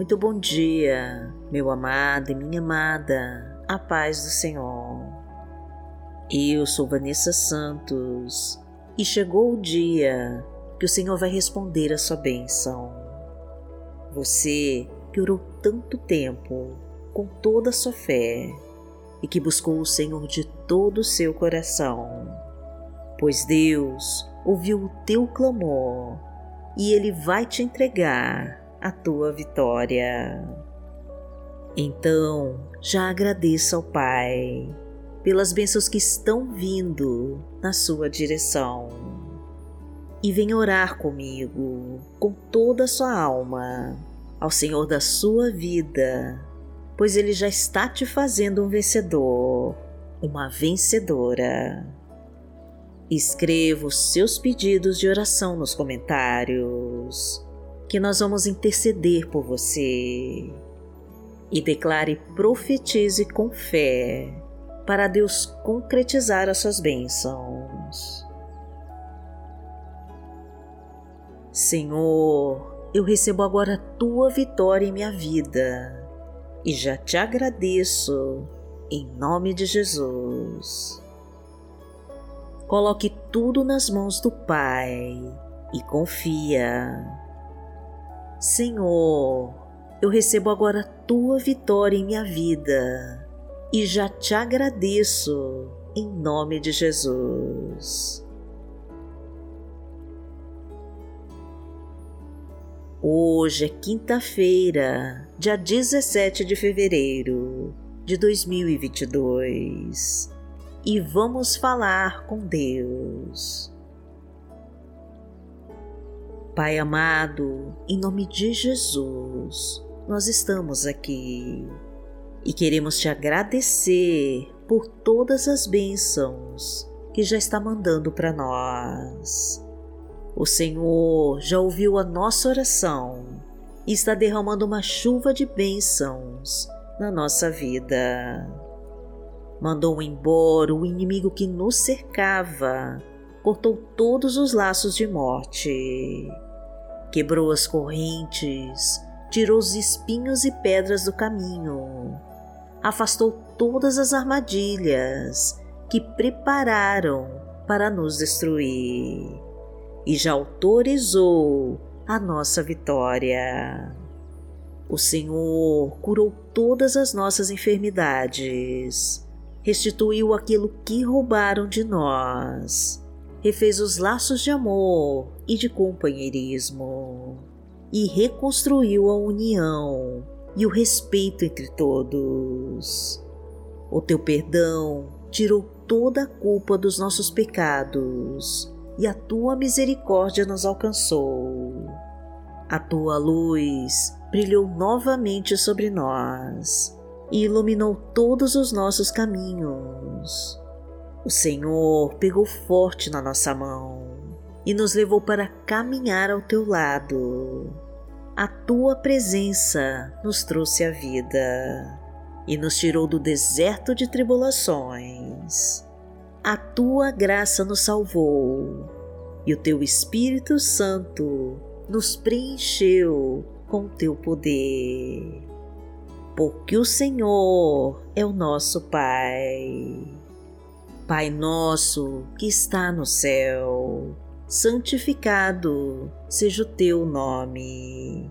Muito bom dia, meu amado e minha amada, a paz do Senhor. Eu sou Vanessa Santos e chegou o dia que o Senhor vai responder a sua bênção. Você que orou tanto tempo com toda a sua fé e que buscou o Senhor de todo o seu coração, pois Deus ouviu o teu clamor e Ele vai te entregar a tua vitória. Então, já agradeça ao Pai pelas bênçãos que estão vindo na sua direção. E venha orar comigo com toda a sua alma ao Senhor da sua vida, pois Ele já está te fazendo um vencedor, uma vencedora. Escreva os seus pedidos de oração nos comentários que nós vamos interceder por você. E declare profetize com fé para Deus concretizar as suas bênçãos. Senhor, eu recebo agora a tua vitória em minha vida e já te agradeço em nome de Jesus. Coloque tudo nas mãos do Pai e confia Senhor, eu recebo agora a tua vitória em minha vida e já te agradeço em nome de Jesus. Hoje é quinta-feira, dia 17 de fevereiro de 2022 e vamos falar com Deus. Pai amado, em nome de Jesus, nós estamos aqui e queremos te agradecer por todas as bênçãos que já está mandando para nós. O Senhor já ouviu a nossa oração e está derramando uma chuva de bênçãos na nossa vida. Mandou embora o inimigo que nos cercava, cortou todos os laços de morte quebrou as correntes, tirou os espinhos e pedras do caminho, afastou todas as armadilhas que prepararam para nos destruir. E já autorizou a nossa vitória. O Senhor curou todas as nossas enfermidades, restituiu aquilo que roubaram de nós refez os laços de amor e de companheirismo e reconstruiu a união e o respeito entre todos. O teu perdão tirou toda a culpa dos nossos pecados e a tua misericórdia nos alcançou. A tua luz brilhou novamente sobre nós e iluminou todos os nossos caminhos. O Senhor pegou forte na nossa mão e nos levou para caminhar ao teu lado. A tua presença nos trouxe a vida e nos tirou do deserto de tribulações. A tua graça nos salvou e o teu Espírito Santo nos preencheu com teu poder. Porque o Senhor é o nosso Pai. Pai nosso que está no céu, santificado seja o teu nome.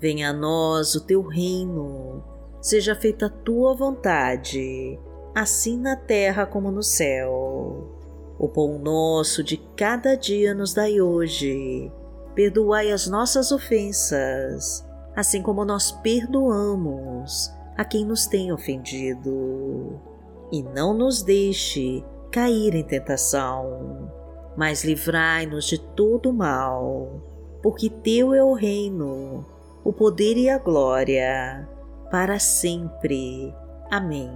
Venha a nós o teu reino, seja feita a tua vontade, assim na terra como no céu. O pão nosso de cada dia nos dai hoje. Perdoai as nossas ofensas, assim como nós perdoamos a quem nos tem ofendido e não nos deixe cair em tentação, mas livrai-nos de todo mal, porque Teu é o reino, o poder e a glória, para sempre. Amém.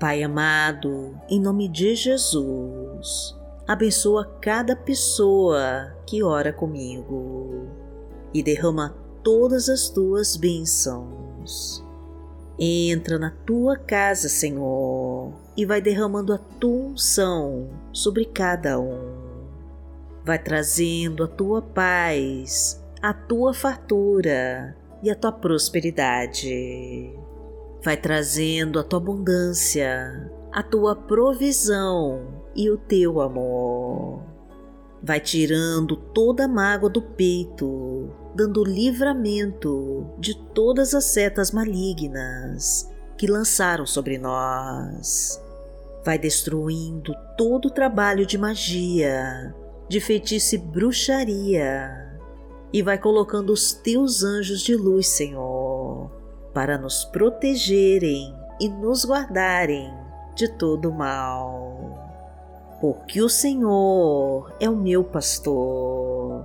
Pai amado, em nome de Jesus, abençoa cada pessoa que ora comigo e derrama todas as tuas bênçãos Entra na tua casa, Senhor, e vai derramando a tua unção sobre cada um. Vai trazendo a tua paz, a tua fartura e a tua prosperidade. Vai trazendo a tua abundância, a tua provisão e o teu amor. Vai tirando toda a mágoa do peito, dando livramento de todas as setas malignas que lançaram sobre nós. Vai destruindo todo o trabalho de magia, de feitiço e bruxaria, e vai colocando os teus anjos de luz, Senhor, para nos protegerem e nos guardarem de todo o mal. Porque o Senhor é o meu pastor,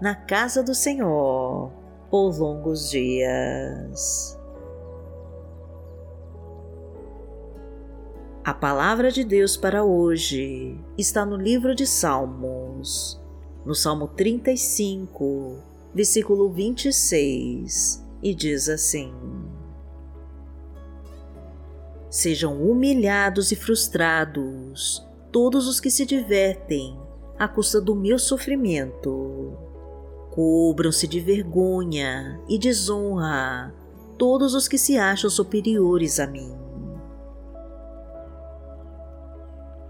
na casa do Senhor por longos dias. A palavra de Deus para hoje está no livro de Salmos, no Salmo 35, versículo 26, e diz assim: Sejam humilhados e frustrados todos os que se divertem à custa do meu sofrimento. Cubram-se de vergonha e desonra todos os que se acham superiores a mim.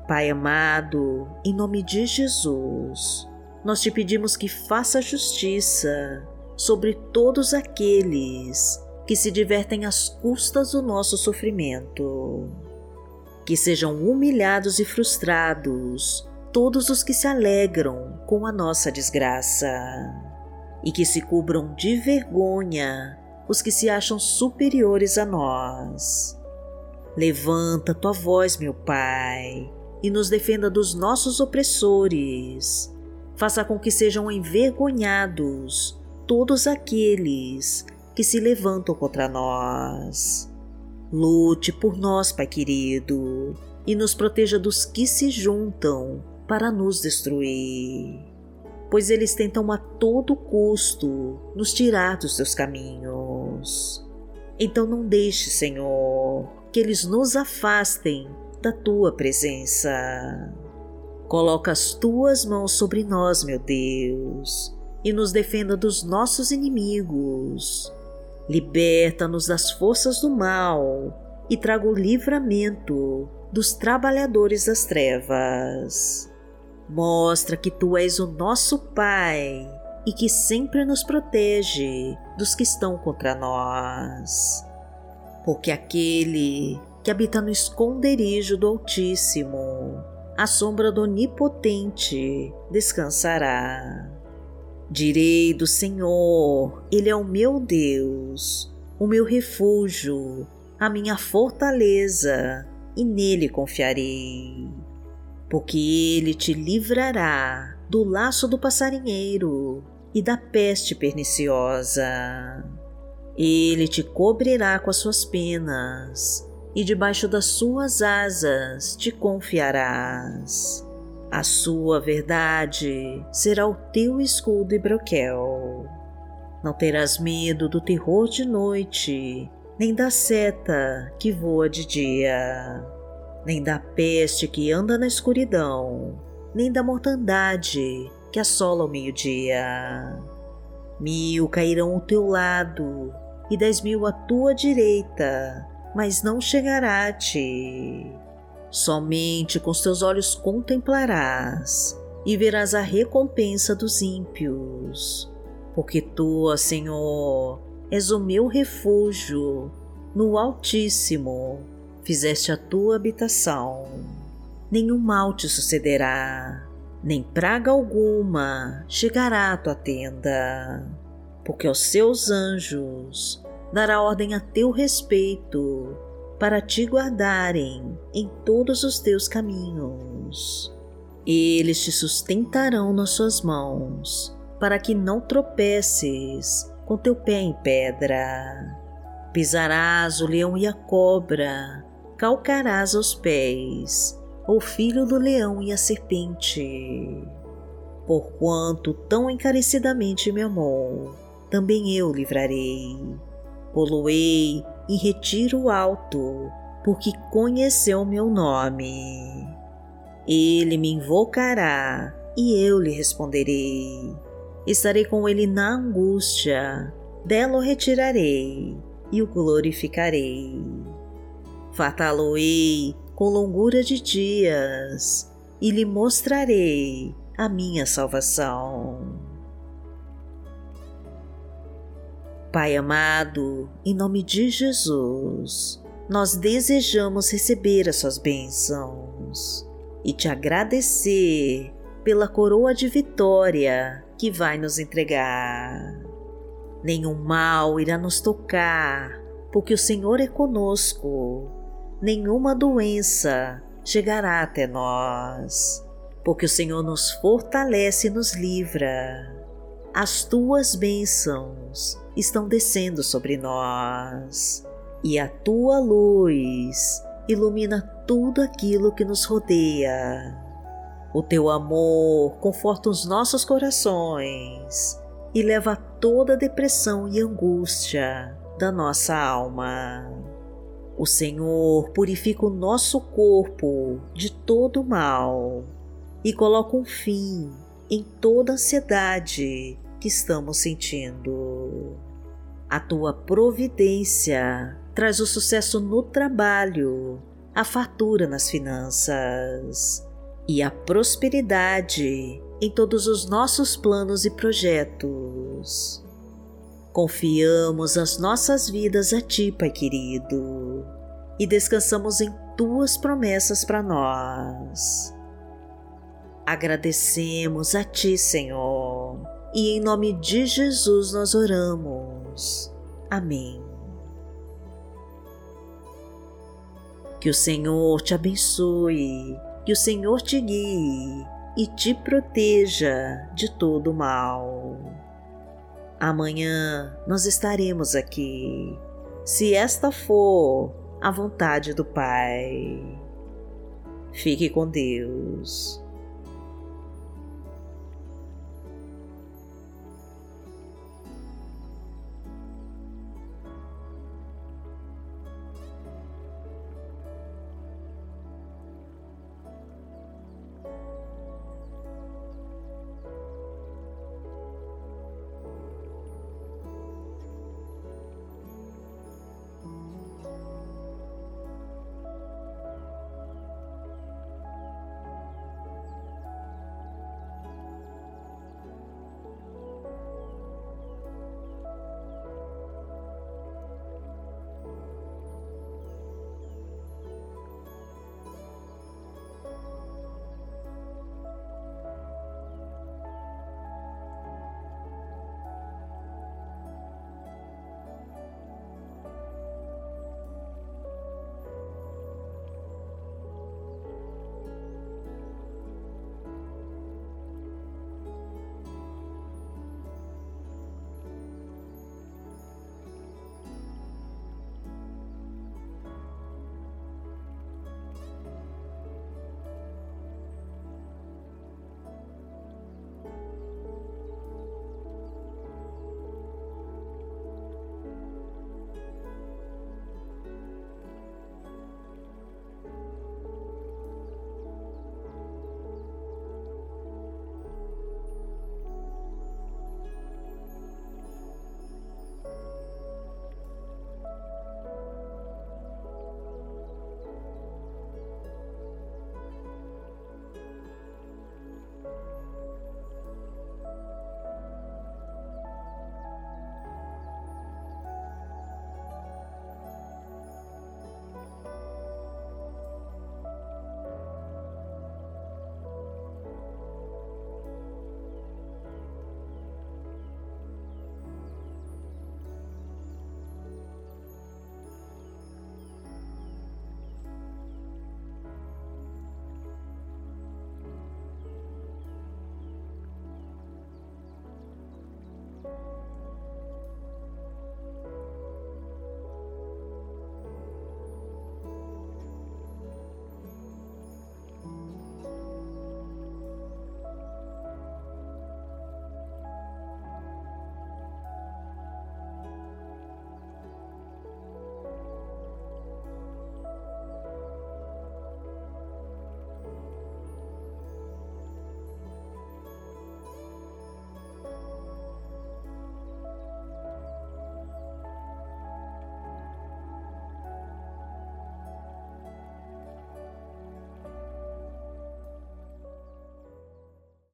Pai amado, em nome de Jesus, nós te pedimos que faça justiça sobre todos aqueles que se divertem às custas do nosso sofrimento. Que sejam humilhados e frustrados todos os que se alegram com a nossa desgraça, e que se cubram de vergonha os que se acham superiores a nós. Levanta tua voz, meu Pai, e nos defenda dos nossos opressores. Faça com que sejam envergonhados todos aqueles que se levantam contra nós. Lute por nós, Pai querido, e nos proteja dos que se juntam para nos destruir, pois eles tentam a todo custo nos tirar dos teus caminhos. Então não deixe, Senhor, que eles nos afastem da tua presença. Coloca as tuas mãos sobre nós, meu Deus, e nos defenda dos nossos inimigos Liberta-nos das forças do mal e traga o livramento dos trabalhadores das trevas. Mostra que tu és o nosso Pai e que sempre nos protege dos que estão contra nós. Porque aquele que habita no esconderijo do Altíssimo, à sombra do Onipotente, descansará. Direi do Senhor, Ele é o meu Deus, o meu refúgio, a minha fortaleza, e nele confiarei. Porque Ele te livrará do laço do passarinheiro e da peste perniciosa. Ele te cobrirá com as suas penas, e debaixo das suas asas te confiarás. A sua verdade será o teu escudo e broquel. Não terás medo do terror de noite, nem da seta que voa de dia, nem da peste que anda na escuridão, nem da mortandade que assola o meio-dia. Mil cairão ao teu lado e dez mil à tua direita, mas não chegará a ti. Somente com os teus olhos contemplarás e verás a recompensa dos ímpios, porque tu, Senhor, és o meu refúgio, no Altíssimo fizeste a tua habitação. Nenhum mal te sucederá, nem praga alguma chegará à tua tenda, porque aos seus anjos dará ordem a teu respeito para te guardarem em todos os teus caminhos. Eles te sustentarão nas suas mãos, para que não tropeces com teu pé em pedra. Pisarás o leão e a cobra, calcarás aos pés o filho do leão e a serpente. Porquanto tão encarecidamente me amou, também eu livrarei. Poloei em retiro alto, porque conheceu meu nome. Ele me invocará e eu lhe responderei. Estarei com ele na angústia, dela o retirarei e o glorificarei. Fartá-lo-ei com longura de dias e lhe mostrarei a minha salvação. Pai amado, em nome de Jesus, nós desejamos receber as suas bênçãos e te agradecer pela coroa de vitória que vai nos entregar. Nenhum mal irá nos tocar, porque o Senhor é conosco. Nenhuma doença chegará até nós, porque o Senhor nos fortalece e nos livra. As tuas bênçãos estão descendo sobre nós, e a tua luz ilumina tudo aquilo que nos rodeia. O teu amor conforta os nossos corações e leva toda depressão e angústia da nossa alma. O Senhor purifica o nosso corpo de todo mal e coloca um fim em toda ansiedade que estamos sentindo. A tua providência traz o sucesso no trabalho, a fartura nas finanças e a prosperidade em todos os nossos planos e projetos. Confiamos as nossas vidas a Ti, Pai querido, e descansamos em Tuas promessas para nós. Agradecemos a Ti, Senhor, e em nome de Jesus nós oramos Amém. Que o Senhor te abençoe, que o Senhor te guie e te proteja de todo mal. Amanhã nós estaremos aqui, se esta for a vontade do Pai. Fique com Deus.